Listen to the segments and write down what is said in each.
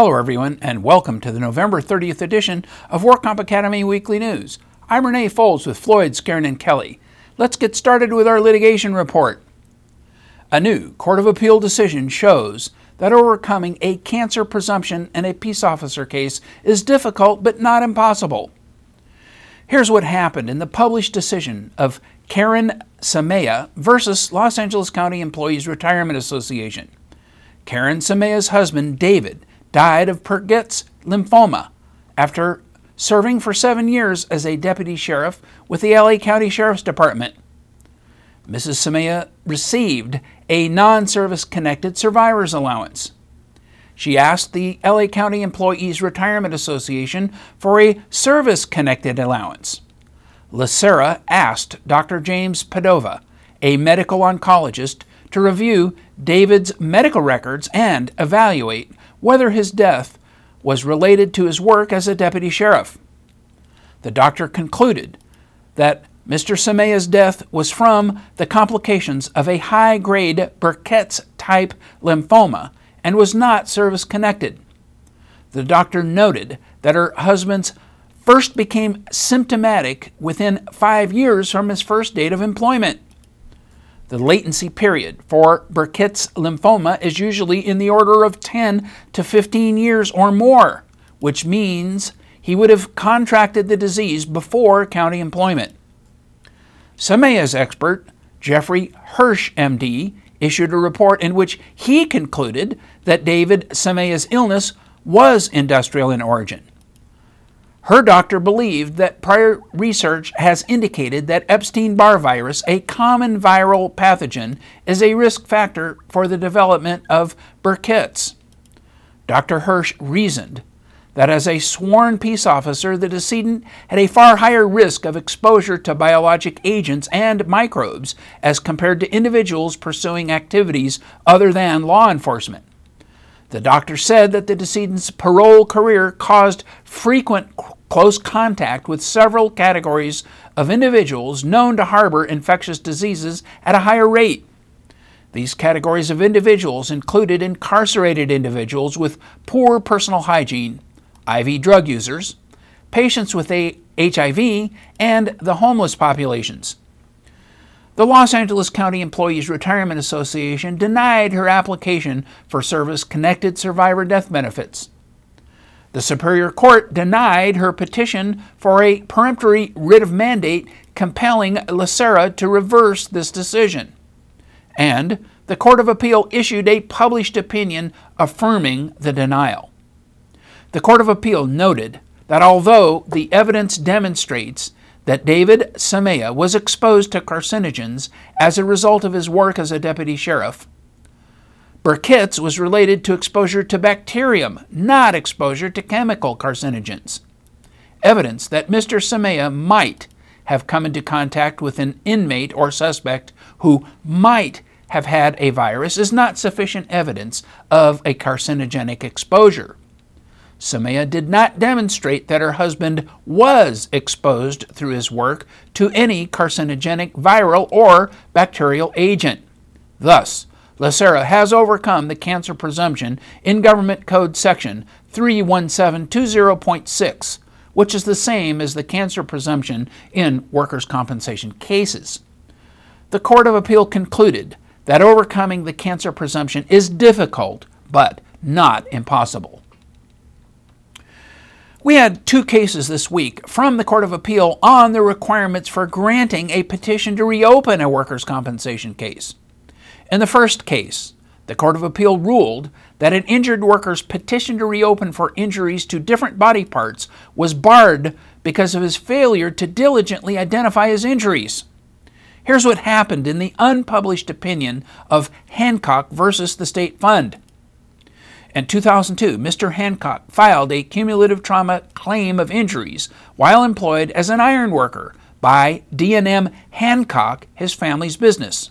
Hello, everyone, and welcome to the November 30th edition of WorkComp Academy Weekly News. I'm Renee Foles with Floyd, Skeren, and Kelly. Let's get started with our litigation report. A new Court of Appeal decision shows that overcoming a cancer presumption in a peace officer case is difficult but not impossible. Here's what happened in the published decision of Karen Sameyah versus Los Angeles County Employees Retirement Association. Karen Sameyah's husband, David, died of Burkitt's lymphoma after serving for seven years as a deputy sheriff with the LA County Sheriff's Department. Mrs. Sameyah received a non service connected survivor's allowance. She asked the LA County Employees Retirement Association for a service connected allowance. LACERA asked Dr. James Padova, a medical oncologist, to review David's medical records and evaluate whether his death was related to his work as a deputy sheriff. The doctor concluded that Mr. Sameyah's death was from the complications of a high grade Burkitt's type lymphoma and was not service connected. The doctor noted that her husband's first became symptomatic within five years from his first date of employment. The latency period for Burkitt's lymphoma is usually in the order of 10 to 15 years or more, which means he would have contracted the disease before county employment. Sameyah's expert, Jeffrey Hirsch, MD, issued a report in which he concluded that David Sameyah's illness was industrial in origin. Her doctor believed that prior research has indicated that Epstein Barr virus, a common viral pathogen, is a risk factor for the development of Burkitt's. Dr. Hirsch reasoned that as a sworn peace officer, the decedent had a far higher risk of exposure to biologic agents and microbes as compared to individuals pursuing activities other than law enforcement. The doctor said that the decedent's parole career caused frequent close contact with several categories of individuals known to harbor infectious diseases at a higher rate. These categories of individuals included incarcerated individuals with poor personal hygiene, IV drug users, patients with HIV, and the homeless populations. The Los Angeles County Employees Retirement Association denied her application for service connected survivor death benefits. The Superior Court denied her petition for a peremptory writ of mandate compelling LACERA to reverse this decision. And the Court of Appeal issued a published opinion affirming the denial. The Court of Appeal noted that although the evidence demonstrates that David Sameyah was exposed to carcinogens as a result of his work as a deputy sheriff, Burkitt's was related to exposure to bacterium, not exposure to chemical carcinogens. Evidence that Mr. Sameyah might have come into contact with an inmate or suspect who might have had a virus is not sufficient evidence of a carcinogenic exposure. Sameyah did not demonstrate that her husband was exposed through his work to any carcinogenic viral or bacterial agent. Thus, LACERA has overcome the cancer presumption in Government Code Section 31720.6, which is the same as the cancer presumption in workers' compensation cases. The Court of Appeal concluded that overcoming the cancer presumption is difficult, but not impossible. We had two cases this week from the Court of Appeal on the requirements for granting a petition to reopen a workers' compensation case. In the first case, the Court of Appeal ruled that an injured worker's petition to reopen for injuries to different body parts was barred because of his failure to diligently identify his injuries. Here's what happened in the unpublished opinion of Hancock versus the State Fund. In 2002, Mr. Hancock filed a cumulative trauma claim of injuries while employed as an iron worker by D&M Hancock, his family's business.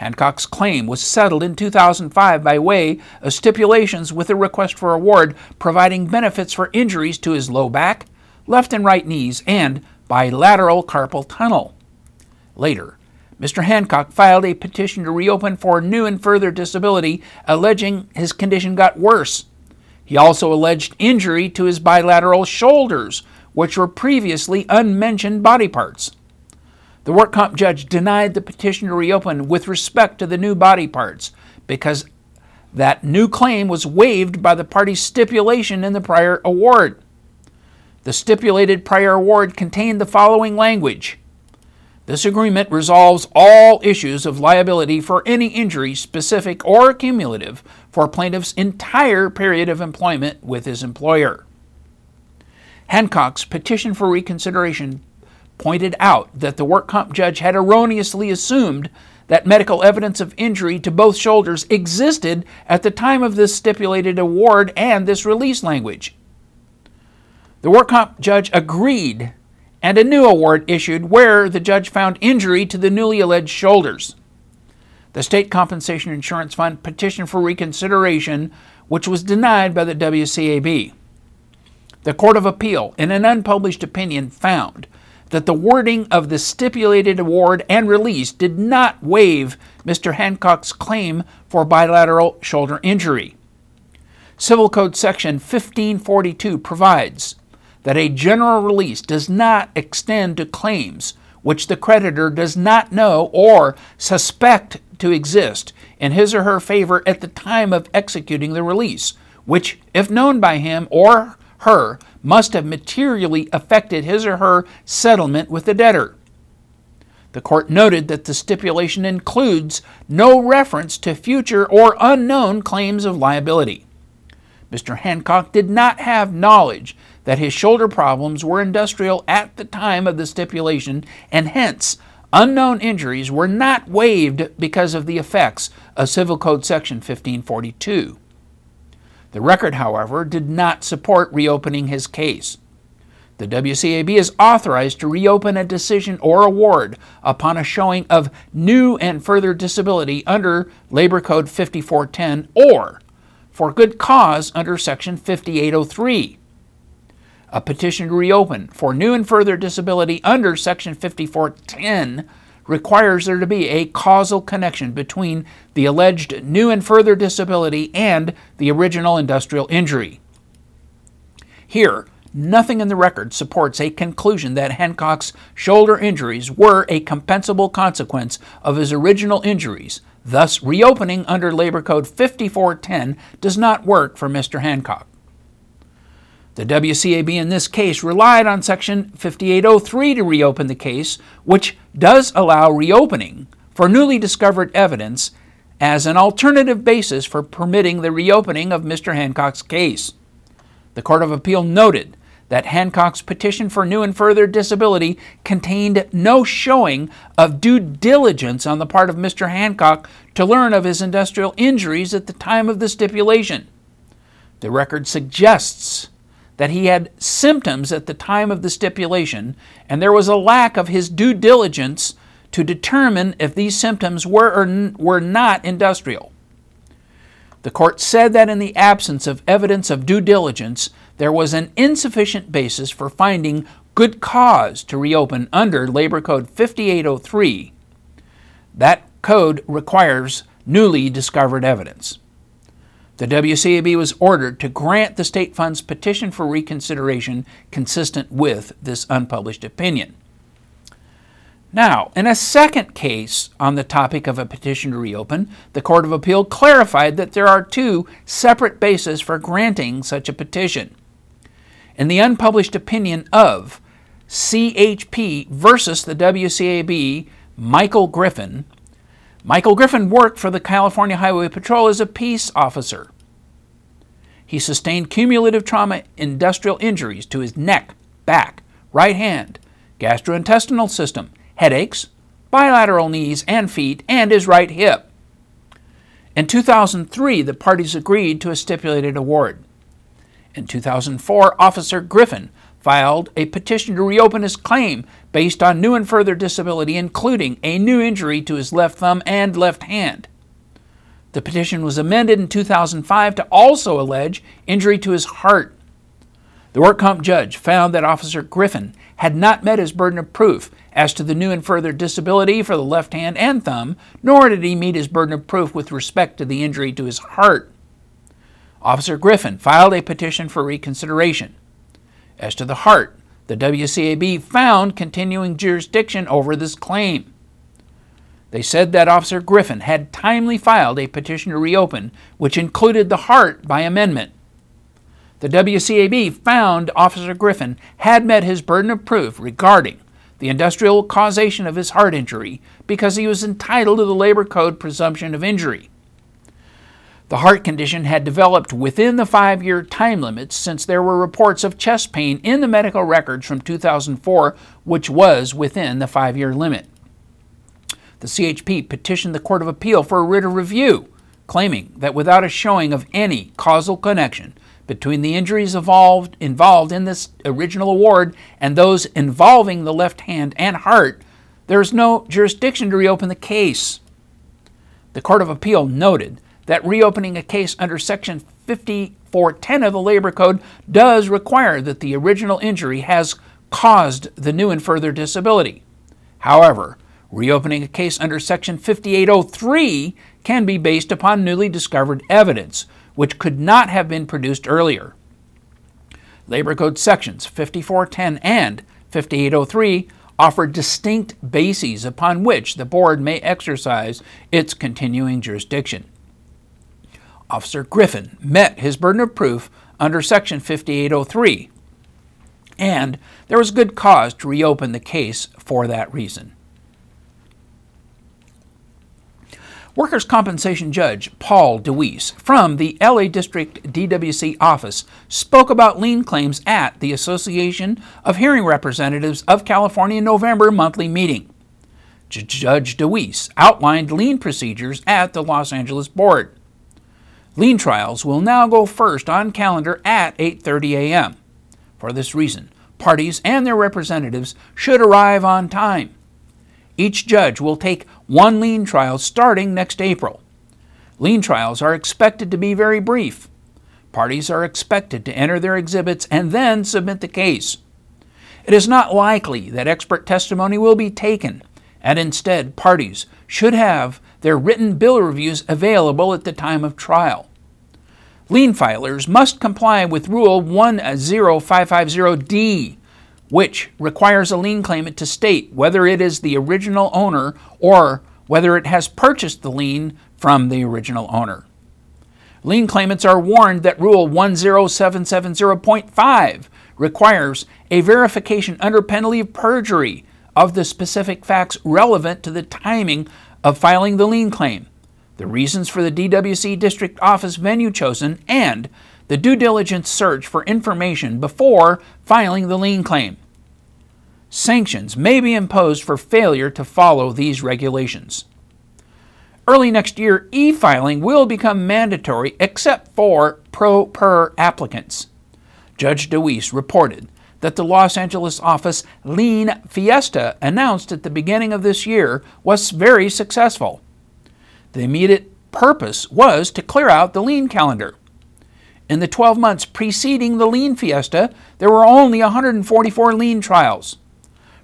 Hancock's claim was settled in 2005 by way of stipulations with a request for award providing benefits for injuries to his low back, left and right knees, and bilateral carpal tunnel. Later, Mr. Hancock filed a petition to reopen for new and further disability, alleging his condition got worse. He also alleged injury to his bilateral shoulders, which were previously unmentioned body parts. The work comp judge denied the petition to reopen with respect to the new body parts because that new claim was waived by the party's stipulation in the prior award. The stipulated prior award contained the following language This agreement resolves all issues of liability for any injury, specific or cumulative, for plaintiff's entire period of employment with his employer. Hancock's petition for reconsideration pointed out that the work comp judge had erroneously assumed that medical evidence of injury to both shoulders existed at the time of this stipulated award and this release language. The work comp judge agreed, and a new award issued where the judge found injury to the newly alleged shoulders. The State Compensation Insurance Fund petitioned for reconsideration, which was denied by the WCAB. The Court of Appeal, in an unpublished opinion, found that the wording of the stipulated award and release did not waive Mr. Hancock's claim for bilateral shoulder injury. Civil Code Section 1542 provides that a general release does not extend to claims which the creditor does not know or suspect to exist in his or her favor at the time of executing the release, which, if known by him or her, must have materially affected his or her settlement with the debtor. The court noted that the stipulation includes no reference to future or unknown claims of liability. Mr. Hancock did not have knowledge that his shoulder problems were industrial at the time of the stipulation, and hence unknown injuries were not waived because of the effects of Civil Code Section 1542. The record, however, did not support reopening his case. The WCAB is authorized to reopen a decision or award upon a showing of new and further disability under Labor Code 5410 or for good cause under Section 5803. A petition to reopen for new and further disability under Section 5410 requires there to be a causal connection between the alleged new and further disability and the original industrial injury. Here, nothing in the record supports a conclusion that Hancock's shoulder injuries were a compensable consequence of his original injuries. Thus, reopening under Labor Code 5410 does not work for Mr. Hancock. The WCAB in this case relied on Section 5803 to reopen the case, which does allow reopening for newly discovered evidence as an alternative basis for permitting the reopening of Mr. Hancock's case. The Court of Appeal noted that Hancock's petition for new and further disability contained no showing of due diligence on the part of Mr. Hancock to learn of his industrial injuries at the time of the stipulation. The record suggests that he had symptoms at the time of the stipulation, and there was a lack of his due diligence to determine if these symptoms were or n- were not industrial. The court said that in the absence of evidence of due diligence, there was an insufficient basis for finding good cause to reopen under Labor Code 5803. That code requires newly discovered evidence. The WCAB was ordered to grant the state fund's petition for reconsideration consistent with this unpublished opinion. Now, in a second case on the topic of a petition to reopen, the Court of Appeal clarified that there are two separate bases for granting such a petition. In the unpublished opinion of CHP versus the WCAB, Michael Griffin, Michael Griffin worked for the California Highway Patrol as a peace officer. He sustained cumulative trauma industrial injuries to his neck, back, right hand, gastrointestinal system, headaches, bilateral knees and feet, and his right hip. In 2003, the parties agreed to a stipulated award. In 2004, Officer Griffin filed a petition to reopen his claim based on new and further disability, including a new injury to his left thumb and left hand. The petition was amended in 2005 to also allege injury to his heart. The work comp judge found that Officer Griffin had not met his burden of proof as to the new and further disability for the left hand and thumb, nor did he meet his burden of proof with respect to the injury to his heart. Officer Griffin filed a petition for reconsideration. As to the heart, the WCAB found continuing jurisdiction over this claim. They said that Officer Griffin had timely filed a petition to reopen, which included the heart by amendment. The WCAB found Officer Griffin had met his burden of proof regarding the industrial causation of his heart injury because he was entitled to the Labor Code presumption of injury. The heart condition had developed within the five year time limits since there were reports of chest pain in the medical records from 2004, which was within the five year limit. The CHP petitioned the Court of Appeal for a writ of review, claiming that without a showing of any causal connection between the injuries involved, involved in this original award and those involving the left hand and heart, there is no jurisdiction to reopen the case. The Court of Appeal noted that reopening a case under Section 5410 of the Labor Code does require that the original injury has caused the new and further disability. However, reopening a case under Section 5803 can be based upon newly discovered evidence, which could not have been produced earlier. Labor Code sections 5410 and 5803 offer distinct bases upon which the board may exercise its continuing jurisdiction. Officer Griffin met his burden of proof under Section 5803, and there was good cause to reopen the case for that reason. Workers' Compensation Judge Paul DeWeese from the LA District DWC office spoke about lien claims at the Association of Hearing Representatives of California November monthly meeting. Judge DeWeese outlined lien procedures at the Los Angeles Board. Lien trials will now go first on calendar at 8:30 a.m. For this reason, parties and their representatives should arrive on time. Each judge will take one lien trial starting next April. Lien trials are expected to be very brief. Parties are expected to enter their exhibits and then submit the case. It is not likely that expert testimony will be taken, and instead, parties should have their written bill reviews available at the time of trial. Lien filers must comply with Rule 10550D which requires a lien claimant to state whether it is the original owner or whether it has purchased the lien from the original owner. Lien claimants are warned that Rule 10770.5 requires a verification under penalty of perjury of the specific facts relevant to the timing of filing the lien claim, the reasons for the DWC district office venue chosen, and the due diligence search for information before filing the lien claim. Sanctions may be imposed for failure to follow these regulations. Early next year, e filing will become mandatory except for pro per applicants. Judge DeWeese reported that the Los Angeles office Lien Fiesta announced at the beginning of this year was very successful. The immediate purpose was to clear out the lien calendar. In the 12 months preceding the lien fiesta, there were only 144 lien trials.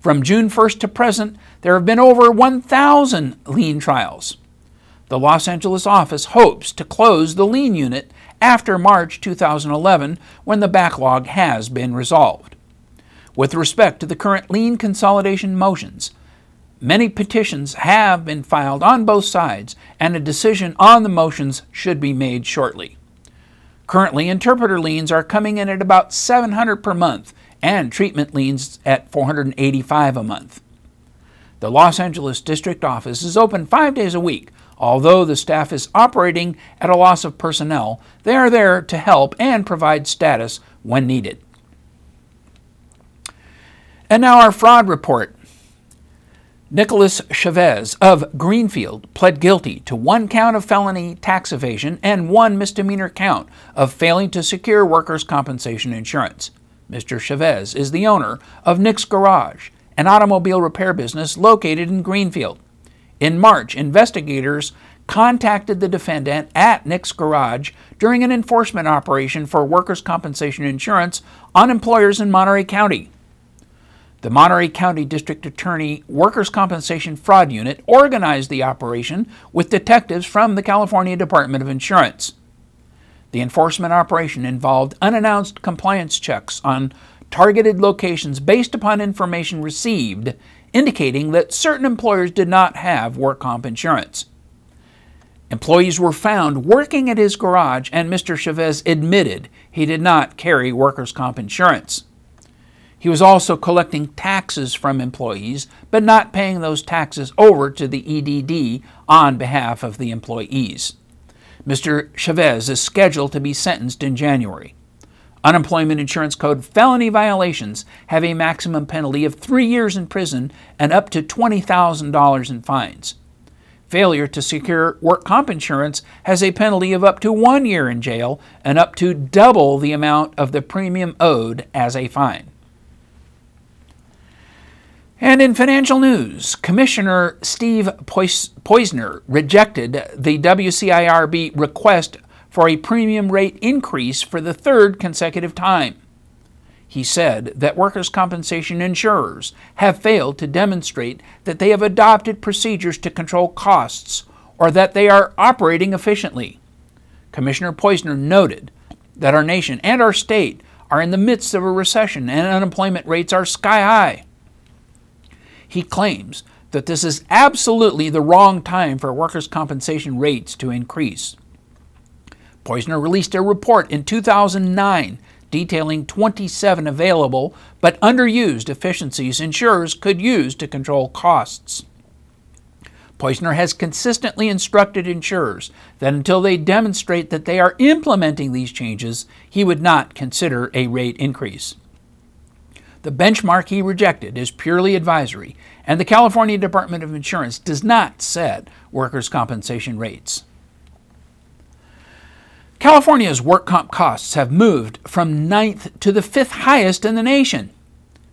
From June 1st to present, there have been over 1,000 lien trials. The Los Angeles office hopes to close the lien unit after March 2011 when the backlog has been resolved. With respect to the current lien consolidation motions, many petitions have been filed on both sides, and a decision on the motions should be made shortly. Currently, interpreter liens are coming in at about 700 per month and treatment liens at 485 a month. The Los Angeles District Office is open 5 days a week. Although the staff is operating at a loss of personnel, they are there to help and provide status when needed. And now our fraud report. Nicholas Chavez of Greenfield pled guilty to one count of felony tax evasion and one misdemeanor count of failing to secure workers' compensation insurance. Mr. Chavez is the owner of Nick's Garage, an automobile repair business located in Greenfield. In March, investigators contacted the defendant at Nick's Garage during an enforcement operation for workers' compensation insurance on employers in Monterey County. The Monterey County District Attorney Workers' Compensation Fraud Unit organized the operation with detectives from the California Department of Insurance. The enforcement operation involved unannounced compliance checks on targeted locations based upon information received indicating that certain employers did not have work comp insurance. Employees were found working at his garage, and Mr. Chavez admitted he did not carry workers' comp insurance. He was also collecting taxes from employees, but not paying those taxes over to the EDD on behalf of the employees. Mr. Chavez is scheduled to be sentenced in January. Unemployment Insurance Code felony violations have a maximum penalty of three years in prison and up to $20,000 in fines. Failure to secure work comp insurance has a penalty of up to one year in jail and up to double the amount of the premium owed as a fine. And in financial news, Commissioner Steve Poizner rejected the WCIRB request for a premium rate increase for the third consecutive time. He said that workers' compensation insurers have failed to demonstrate that they have adopted procedures to control costs or that they are operating efficiently. Commissioner Poizner noted that our nation and our state are in the midst of a recession and unemployment rates are sky high. He claims that this is absolutely the wrong time for workers' compensation rates to increase. Poizner released a report in 2009 detailing 27 available but underused efficiencies insurers could use to control costs. Poizner has consistently instructed insurers that until they demonstrate that they are implementing these changes, he would not consider a rate increase. The benchmark he rejected is purely advisory, and the California Department of Insurance does not set workers' compensation rates. California's work comp costs have moved from ninth to the fifth highest in the nation.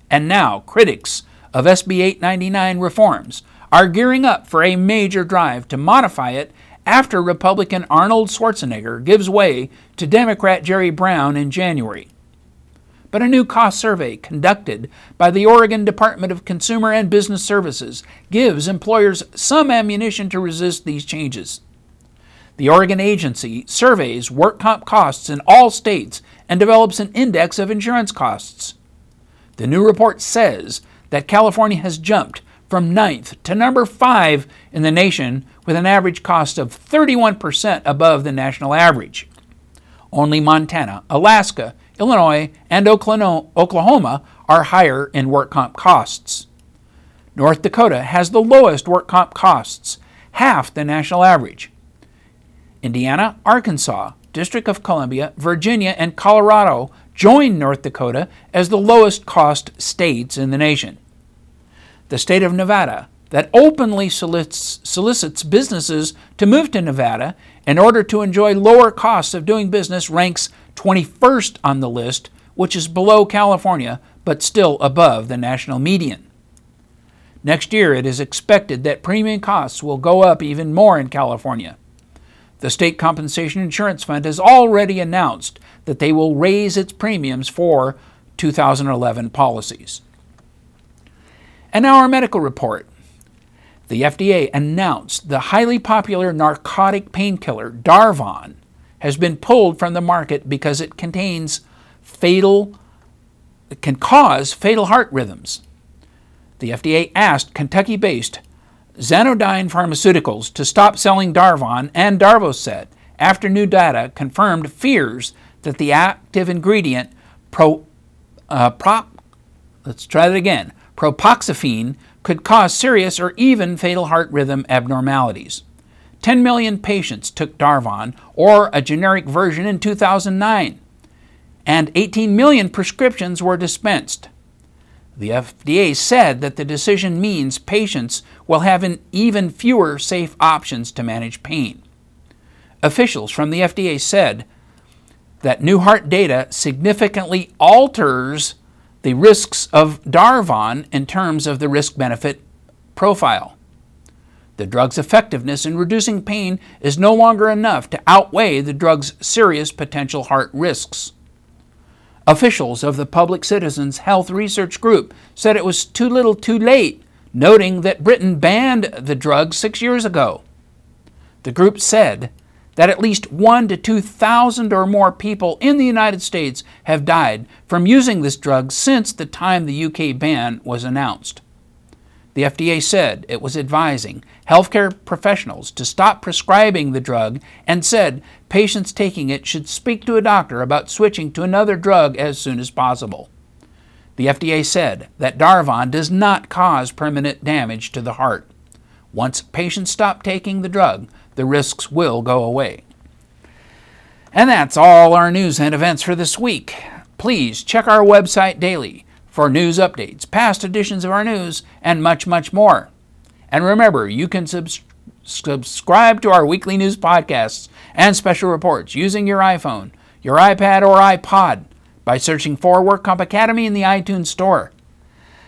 And now, critics of SB 899 reforms are gearing up for a major drive to modify it after Republican Arnold Schwarzenegger gives way to Democrat Jerry Brown in January. But a new cost survey conducted by the Oregon Department of Consumer and Business Services gives employers some ammunition to resist these changes. The Oregon agency surveys work comp costs in all states and develops an index of insurance costs. The new report says that California has jumped from ninth to number five in the nation with an average cost of 31% above the national average. Only Montana, Alaska, Illinois, and Oklahoma are higher in work comp costs. North Dakota has the lowest work comp costs, half the national average. Indiana, Arkansas, District of Columbia, Virginia, and Colorado join North Dakota as the lowest cost states in the nation. The state of Nevada, that openly solicits, solicits businesses to move to Nevada in order to enjoy lower costs of doing business, ranks 21st on the list, which is below California but still above the national median. Next year, it is expected that premium costs will go up even more in California. The State Compensation Insurance Fund has already announced that they will raise its premiums for 2011 policies. And now our medical report. The FDA announced the highly popular narcotic painkiller Darvon has been pulled from the market because it contains fatal can cause fatal heart rhythms. The FDA asked Kentucky-based Xanodyne Pharmaceuticals to stop selling Darvon and Darvocet after new data confirmed fears that the active ingredient pro, uh, pro, let's try that again, propoxyphene could cause serious or even fatal heart rhythm abnormalities. 10 million patients took Darvon or a generic version in 2009, and 18 million prescriptions were dispensed. The FDA said that the decision means patients will have even fewer safe options to manage pain. Officials from the FDA said that new heart data significantly alters the risks of Darvon in terms of the risk benefit profile. The drug's effectiveness in reducing pain is no longer enough to outweigh the drug's serious potential heart risks. Officials of the Public Citizens Health Research Group said it was too little too late, noting that Britain banned the drug six years ago. The group said that at least 1 to 2,000 or more people in the United States have died from using this drug since the time the UK ban was announced. The FDA said it was advising healthcare professionals to stop prescribing the drug and said patients taking it should speak to a doctor about switching to another drug as soon as possible. The FDA said that Darvon does not cause permanent damage to the heart. Once patients stop taking the drug, the risks will go away. And that's all our news and events for this week. Please check our website daily for news updates, past editions of our news, and much, much more. And remember, you can subs- subscribe to our weekly news podcasts and special reports using your iPhone, your iPad, or iPod by searching for WorkComp Academy in the iTunes Store.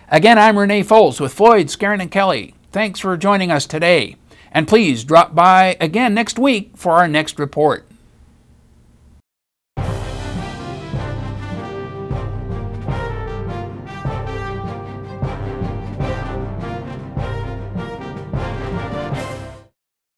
Again, I'm Renee Foles with Floyd, Skeren, and Kelly. Thanks for joining us today. And please drop by again next week for our next report.